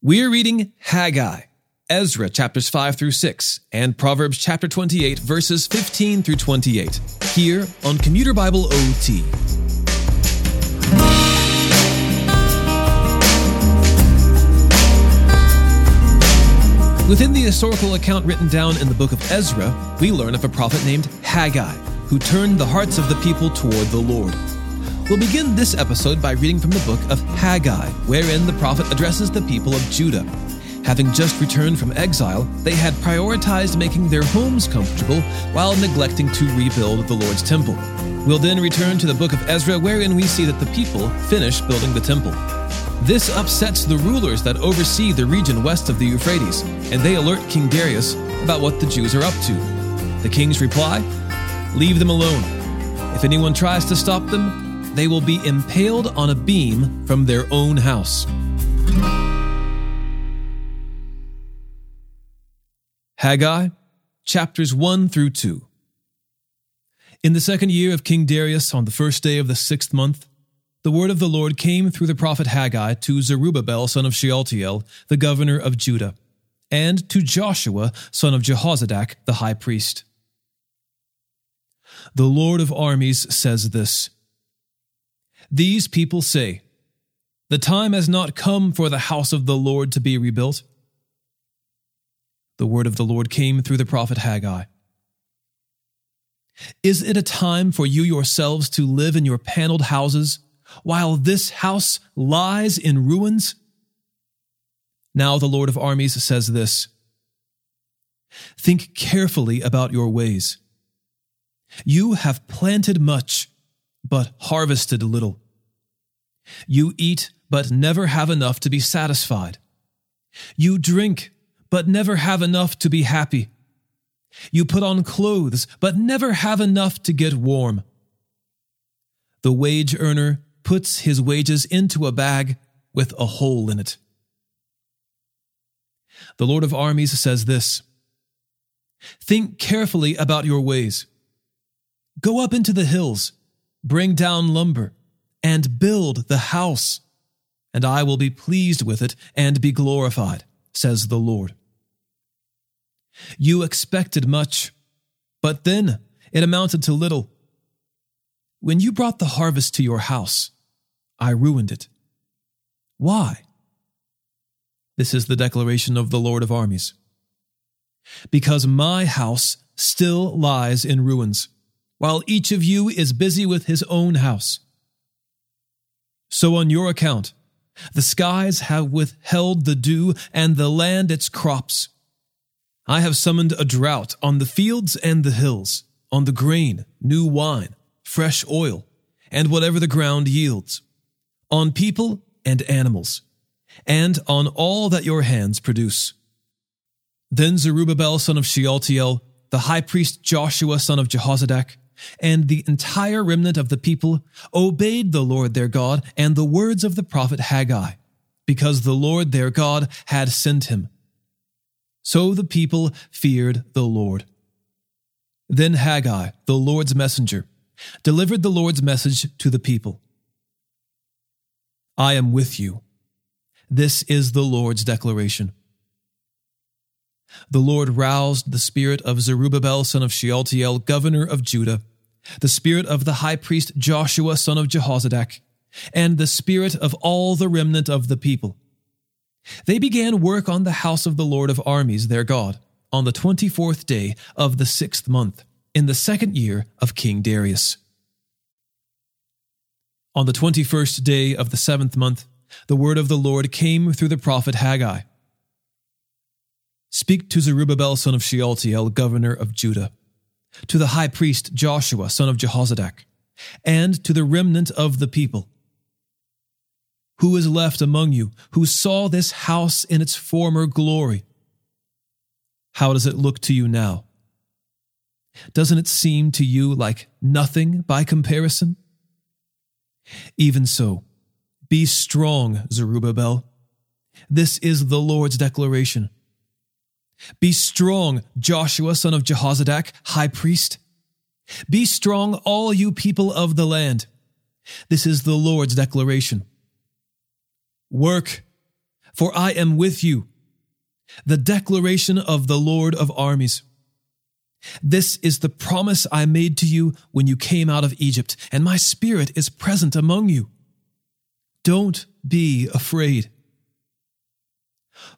We're reading Haggai, Ezra chapters 5 through 6, and Proverbs chapter 28, verses 15 through 28, here on Commuter Bible OT. Within the historical account written down in the book of Ezra, we learn of a prophet named Haggai, who turned the hearts of the people toward the Lord. We'll begin this episode by reading from the book of Haggai, wherein the prophet addresses the people of Judah. Having just returned from exile, they had prioritized making their homes comfortable while neglecting to rebuild the Lord's temple. We'll then return to the book of Ezra, wherein we see that the people finish building the temple. This upsets the rulers that oversee the region west of the Euphrates, and they alert King Darius about what the Jews are up to. The king's reply Leave them alone. If anyone tries to stop them, they will be impaled on a beam from their own house. Haggai, chapters 1 through 2. In the second year of King Darius, on the first day of the sixth month, the word of the Lord came through the prophet Haggai to Zerubbabel, son of Shealtiel, the governor of Judah, and to Joshua, son of Jehozadak, the high priest. The Lord of armies says this These people say, The time has not come for the house of the Lord to be rebuilt. The word of the Lord came through the prophet Haggai. Is it a time for you yourselves to live in your paneled houses? while this house lies in ruins? Now the Lord of armies says this Think carefully about your ways. You have planted much, but harvested a little. You eat, but never have enough to be satisfied. You drink, but never have enough to be happy. You put on clothes, but never have enough to get warm. The wage earner puts his wages into a bag with a hole in it. The Lord of armies says this Think carefully about your ways. Go up into the hills, bring down lumber, and build the house, and I will be pleased with it and be glorified, says the Lord. You expected much, but then it amounted to little. When you brought the harvest to your house, I ruined it. Why? This is the declaration of the Lord of armies. Because my house still lies in ruins, while each of you is busy with his own house. So, on your account, the skies have withheld the dew and the land its crops. I have summoned a drought on the fields and the hills, on the grain, new wine, fresh oil, and whatever the ground yields on people and animals, and on all that your hands produce. Then Zerubbabel son of Shealtiel, the high priest Joshua son of Jehozadak, and the entire remnant of the people obeyed the Lord their God and the words of the prophet Haggai, because the Lord their God had sent him. So the people feared the Lord. Then Haggai, the Lord's messenger, delivered the Lord's message to the people. I am with you. This is the Lord's declaration. The Lord roused the spirit of Zerubbabel son of Shealtiel, governor of Judah, the spirit of the high priest Joshua son of Jehozadak, and the spirit of all the remnant of the people. They began work on the house of the Lord of armies, their God, on the twenty fourth day of the sixth month, in the second year of King Darius. On the twenty first day of the seventh month, the word of the Lord came through the prophet Haggai. Speak to Zerubbabel son of Shealtiel, governor of Judah, to the high priest Joshua son of Jehozadak, and to the remnant of the people. Who is left among you who saw this house in its former glory? How does it look to you now? Doesn't it seem to you like nothing by comparison? Even so, be strong, Zerubbabel. This is the Lord's declaration. Be strong, Joshua son of Jehozadak, high priest. Be strong, all you people of the land. This is the Lord's declaration. Work, for I am with you. The declaration of the Lord of armies. This is the promise I made to you when you came out of Egypt, and my spirit is present among you. Don't be afraid.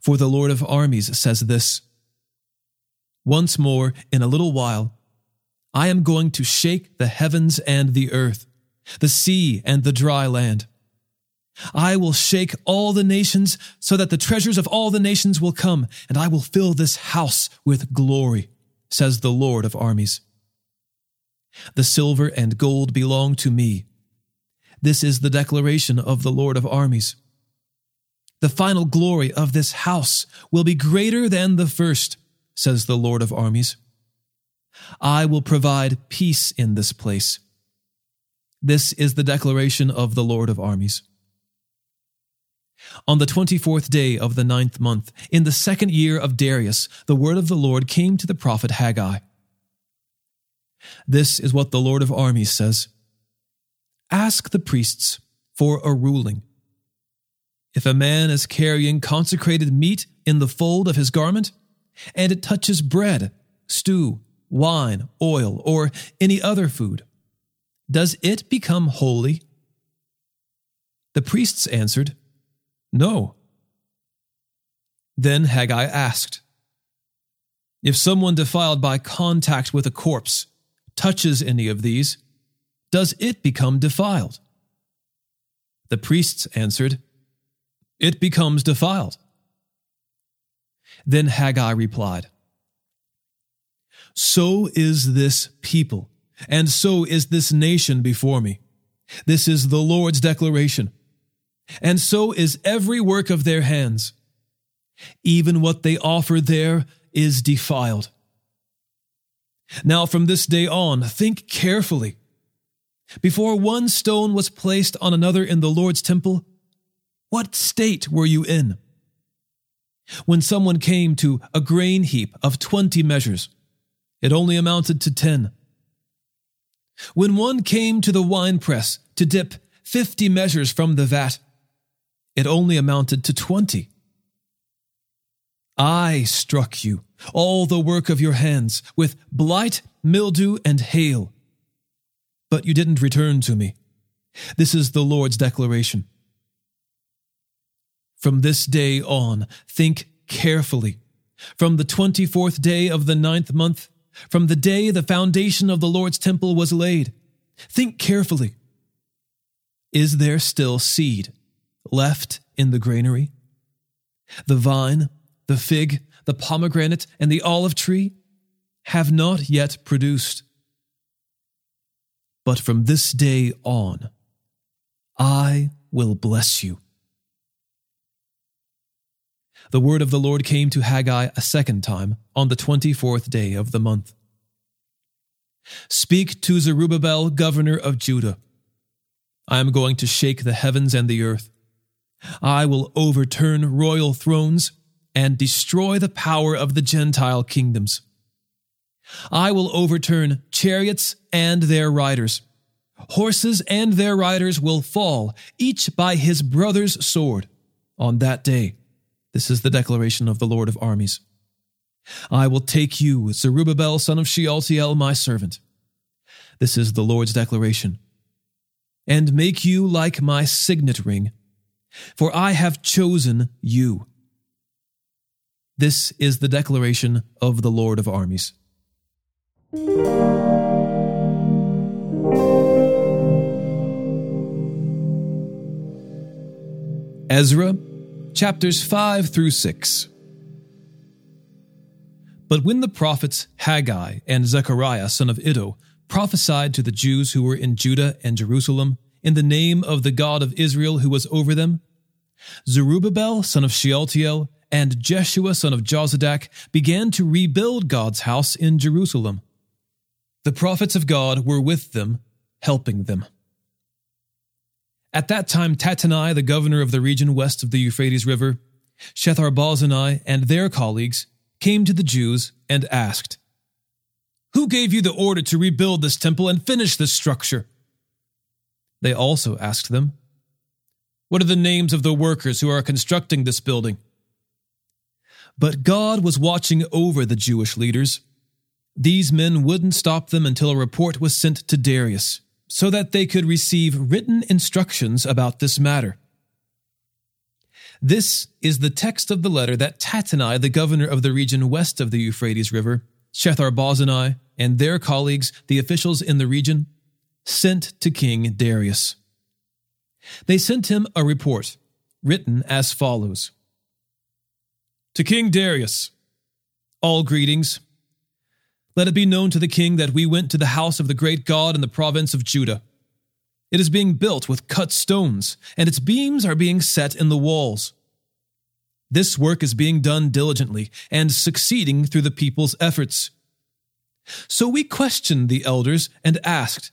For the Lord of armies says this Once more, in a little while, I am going to shake the heavens and the earth, the sea and the dry land. I will shake all the nations so that the treasures of all the nations will come, and I will fill this house with glory, says the Lord of armies. The silver and gold belong to me. This is the declaration of the Lord of armies. The final glory of this house will be greater than the first, says the Lord of armies. I will provide peace in this place. This is the declaration of the Lord of armies. On the twenty fourth day of the ninth month, in the second year of Darius, the word of the Lord came to the prophet Haggai. This is what the Lord of armies says Ask the priests for a ruling. If a man is carrying consecrated meat in the fold of his garment, and it touches bread, stew, wine, oil, or any other food, does it become holy? The priests answered, no. Then Haggai asked, If someone defiled by contact with a corpse touches any of these, does it become defiled? The priests answered, It becomes defiled. Then Haggai replied, So is this people, and so is this nation before me. This is the Lord's declaration and so is every work of their hands. Even what they offer there is defiled. Now, from this day on, think carefully. Before one stone was placed on another in the Lord's temple, what state were you in? When someone came to a grain heap of twenty measures, it only amounted to ten. When one came to the winepress to dip fifty measures from the vat, it only amounted to twenty. I struck you, all the work of your hands, with blight, mildew, and hail. But you didn't return to me. This is the Lord's declaration. From this day on, think carefully. From the twenty fourth day of the ninth month, from the day the foundation of the Lord's temple was laid, think carefully. Is there still seed? left in the granary? The vine, the fig, the pomegranate, and the olive tree have not yet produced. But from this day on, I will bless you. The word of the Lord came to Haggai a second time on the twenty fourth day of the month. Speak to Zerubbabel, governor of Judah. I am going to shake the heavens and the earth I will overturn royal thrones and destroy the power of the Gentile kingdoms. I will overturn chariots and their riders. Horses and their riders will fall, each by his brother's sword, on that day. This is the declaration of the Lord of armies. I will take you, Zerubbabel, son of Shealtiel, my servant. This is the Lord's declaration. And make you like my signet ring for I have chosen you. This is the declaration of the Lord of armies. Ezra, chapters 5 through 6. But when the prophets Haggai and Zechariah, son of Iddo, prophesied to the Jews who were in Judah and Jerusalem, in the name of the God of Israel who was over them, Zerubbabel, son of Shealtiel, and Jeshua, son of Jozadak, began to rebuild God's house in Jerusalem. The prophets of God were with them, helping them. At that time, Tattenai, the governor of the region west of the Euphrates River, Shethar and their colleagues came to the Jews and asked, Who gave you the order to rebuild this temple and finish this structure? They also asked them, What are the names of the workers who are constructing this building? But God was watching over the Jewish leaders. These men wouldn't stop them until a report was sent to Darius, so that they could receive written instructions about this matter. This is the text of the letter that Tattenai, the governor of the region west of the Euphrates River, Shethar and their colleagues, the officials in the region, sent to King Darius. They sent him a report, written as follows To King Darius, all greetings. Let it be known to the king that we went to the house of the great God in the province of Judah. It is being built with cut stones, and its beams are being set in the walls. This work is being done diligently and succeeding through the people's efforts. So we questioned the elders and asked,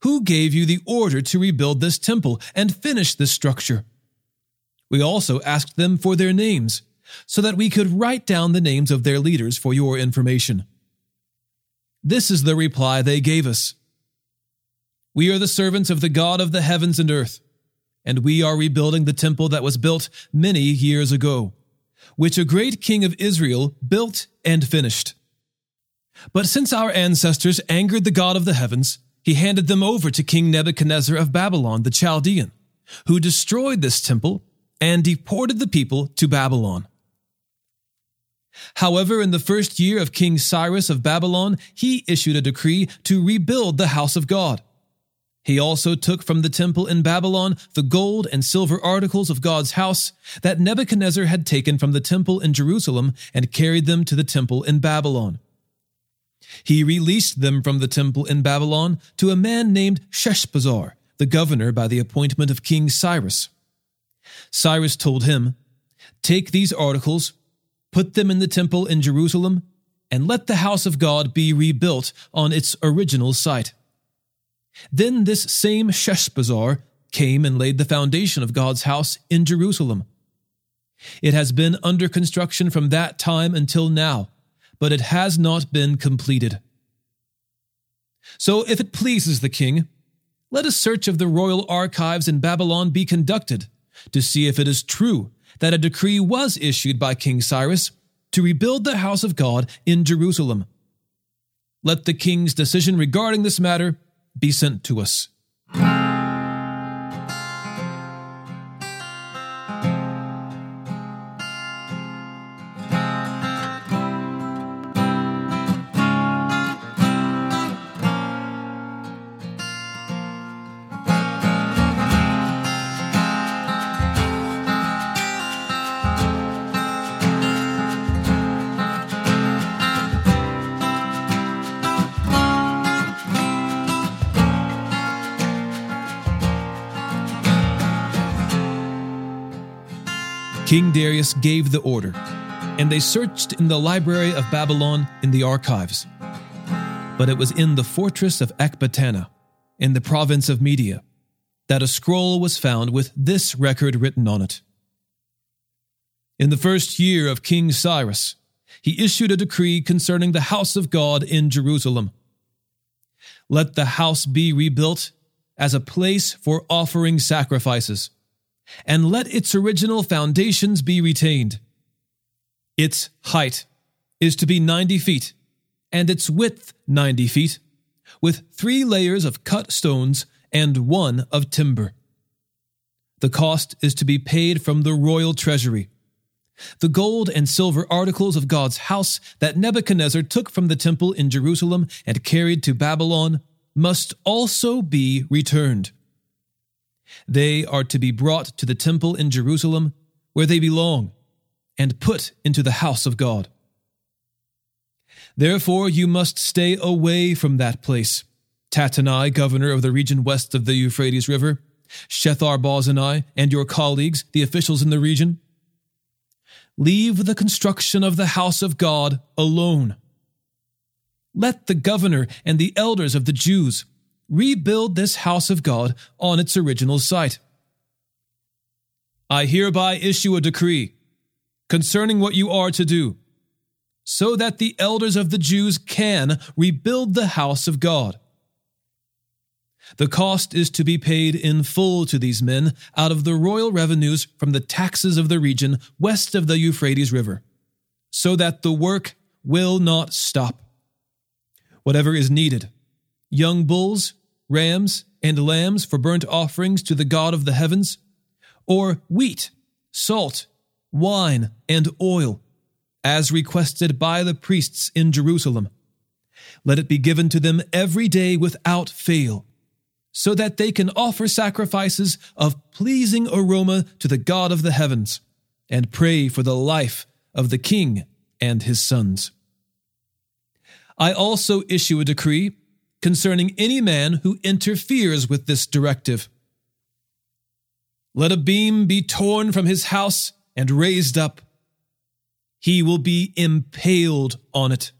Who gave you the order to rebuild this temple and finish this structure? We also asked them for their names, so that we could write down the names of their leaders for your information. This is the reply they gave us. We are the servants of the God of the heavens and earth, and we are rebuilding the temple that was built many years ago, which a great king of Israel built and finished. But since our ancestors angered the God of the heavens, he handed them over to King Nebuchadnezzar of Babylon the Chaldean, who destroyed this temple and deported the people to Babylon. However, in the first year of King Cyrus of Babylon, he issued a decree to rebuild the house of God he also took from the temple in Babylon the gold and silver articles of God's house that Nebuchadnezzar had taken from the temple in Jerusalem and carried them to the temple in Babylon. He released them from the temple in Babylon to a man named Sheshbazzar, the governor by the appointment of King Cyrus. Cyrus told him, Take these articles, put them in the temple in Jerusalem, and let the house of God be rebuilt on its original site. Then this same Sheshbazzar came and laid the foundation of God's house in Jerusalem. It has been under construction from that time until now, but it has not been completed. So, if it pleases the king, let a search of the royal archives in Babylon be conducted to see if it is true that a decree was issued by King Cyrus to rebuild the house of God in Jerusalem. Let the king's decision regarding this matter be sent to us. King Darius gave the order, and they searched in the library of Babylon in the archives. But it was in the fortress of Ecbatana, in the province of Media, that a scroll was found with this record written on it. In the first year of King Cyrus, he issued a decree concerning the house of God in Jerusalem. Let the house be rebuilt as a place for offering sacrifices and let its original foundations be retained. Its height is to be 90 feet, and its width 90 feet, with three layers of cut stones and one of timber. The cost is to be paid from the royal treasury. The gold and silver articles of God's house that Nebuchadnezzar took from the temple in Jerusalem and carried to Babylon must also be returned. They are to be brought to the temple in Jerusalem, where they belong, and put into the house of God. Therefore, you must stay away from that place. Tattenai, governor of the region west of the Euphrates River, Shethar Bozenai, and your colleagues, the officials in the region. Leave the construction of the house of God alone. Let the governor and the elders of the Jews rebuild this house of God on its original site. I hereby issue a decree concerning what you are to do, so that the elders of the Jews can rebuild the house of God. The cost is to be paid in full to these men out of the royal revenues from the taxes of the region west of the Euphrates River, so that the work will not stop. Whatever is needed young bulls, rams, and lambs for burnt offerings to the God of the heavens, or wheat, salt, wine, and oil, as requested by the priests in Jerusalem. Let it be given to them every day without fail, so that they can offer sacrifices of pleasing aroma to the God of the heavens, and pray for the life of the king and his sons. I also issue a decree concerning any man who interferes with this directive. Let a beam be torn from his house and raised up. He will be impaled on it,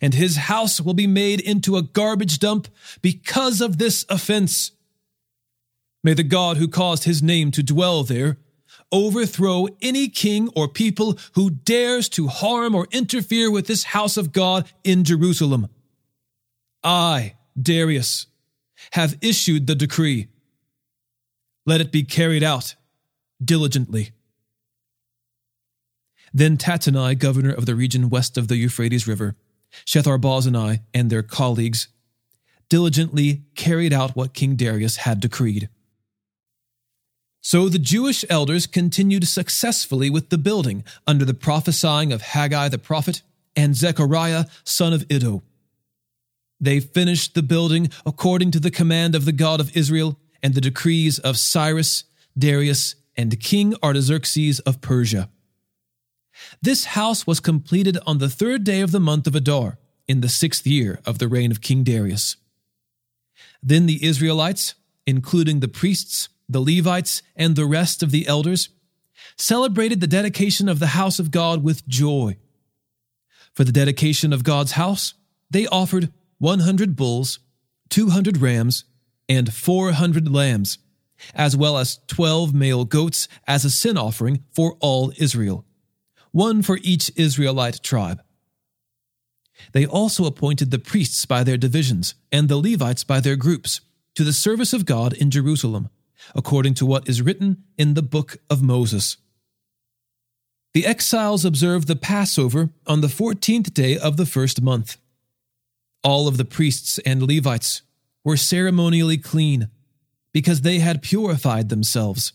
and his house will be made into a garbage dump because of this offense. May the God who caused his name to dwell there overthrow any king or people who dares to harm or interfere with this house of God in Jerusalem. I, Darius, have issued the decree. Let it be carried out diligently. Then Tattenai, governor of the region west of the Euphrates River, Shethar and their colleagues diligently carried out what King Darius had decreed. So the Jewish elders continued successfully with the building under the prophesying of Haggai the prophet and Zechariah son of Iddo. They finished the building according to the command of the God of Israel and the decrees of Cyrus, Darius, and King Artaxerxes of Persia. This house was completed on the third day of the month of Adar, in the sixth year of the reign of King Darius. Then the Israelites, including the priests, the Levites, and the rest of the elders, celebrated the dedication of the house of God with joy. For the dedication of God's house, they offered 100 bulls, 200 rams, and 400 lambs, as well as 12 male goats as a sin offering for all Israel, one for each Israelite tribe. They also appointed the priests by their divisions and the Levites by their groups to the service of God in Jerusalem according to what is written in the book of Moses. The exiles observed the Passover on the fourteenth day of the first month. All of the priests and Levites were ceremonially clean because they had purified themselves.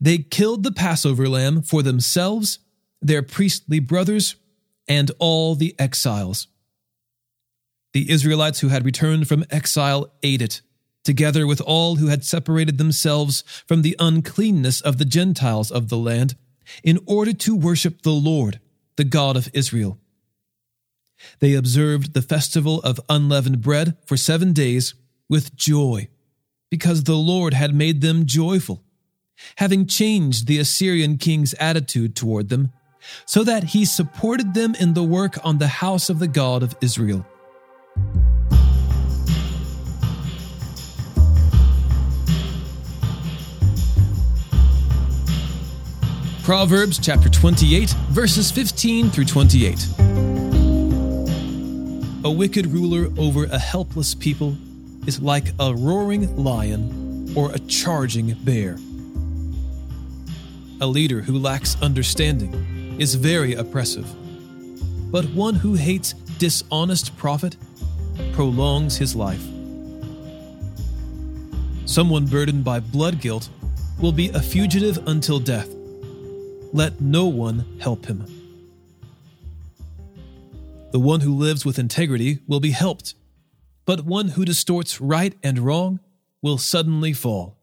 They killed the Passover lamb for themselves, their priestly brothers, and all the exiles. The Israelites who had returned from exile ate it together with all who had separated themselves from the uncleanness of the Gentiles of the land, in order to worship the Lord, the God of Israel. They observed the festival of unleavened bread for seven days with joy, because the Lord had made them joyful, having changed the Assyrian king's attitude toward them, so that he supported them in the work on the house of the God of Israel. Proverbs chapter 28, verses 15 through 28. A wicked ruler over a helpless people is like a roaring lion or a charging bear. A leader who lacks understanding is very oppressive, but one who hates dishonest profit prolongs his life. Someone burdened by blood guilt will be a fugitive until death let no one help him. The one who lives with integrity will be helped, but one who distorts right and wrong will suddenly fall.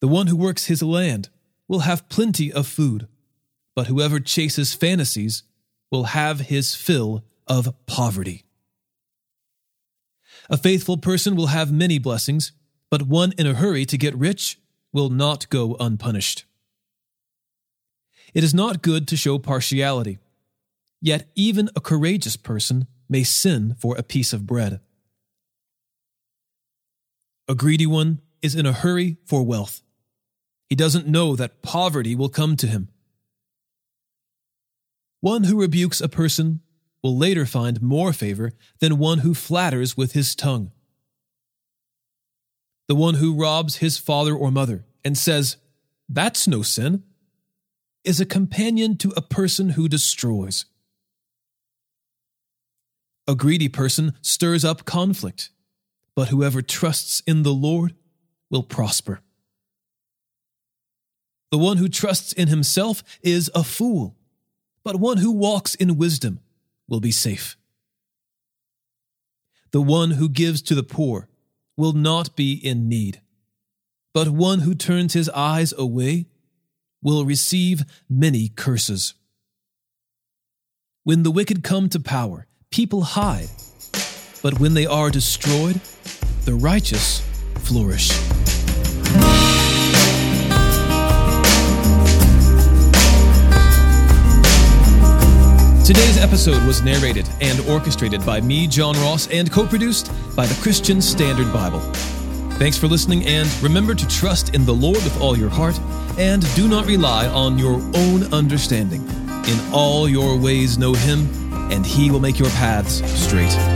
The one who works his land will have plenty of food, but whoever chases fantasies will have his fill of poverty. A faithful person will have many blessings, but one in a hurry to get rich will not go unpunished. It is not good to show partiality. Yet even a courageous person may sin for a piece of bread. A greedy one is in a hurry for wealth. He doesn't know that poverty will come to him. One who rebukes a person will later find more favor than one who flatters with his tongue. The one who robs his father or mother and says, That's no sin, is a companion to a person who destroys. A greedy person stirs up conflict, but whoever trusts in the Lord will prosper. The one who trusts in himself is a fool, but one who walks in wisdom will be safe. The one who gives to the poor will not be in need, but one who turns his eyes away will receive many curses. When the wicked come to power, people hide, but when they are destroyed, the righteous flourish. Today's episode was narrated and orchestrated by me, John Ross, and co produced by the Christian Standard Bible. Thanks for listening, and remember to trust in the Lord with all your heart, and do not rely on your own understanding. In all your ways, know Him, and He will make your paths straight.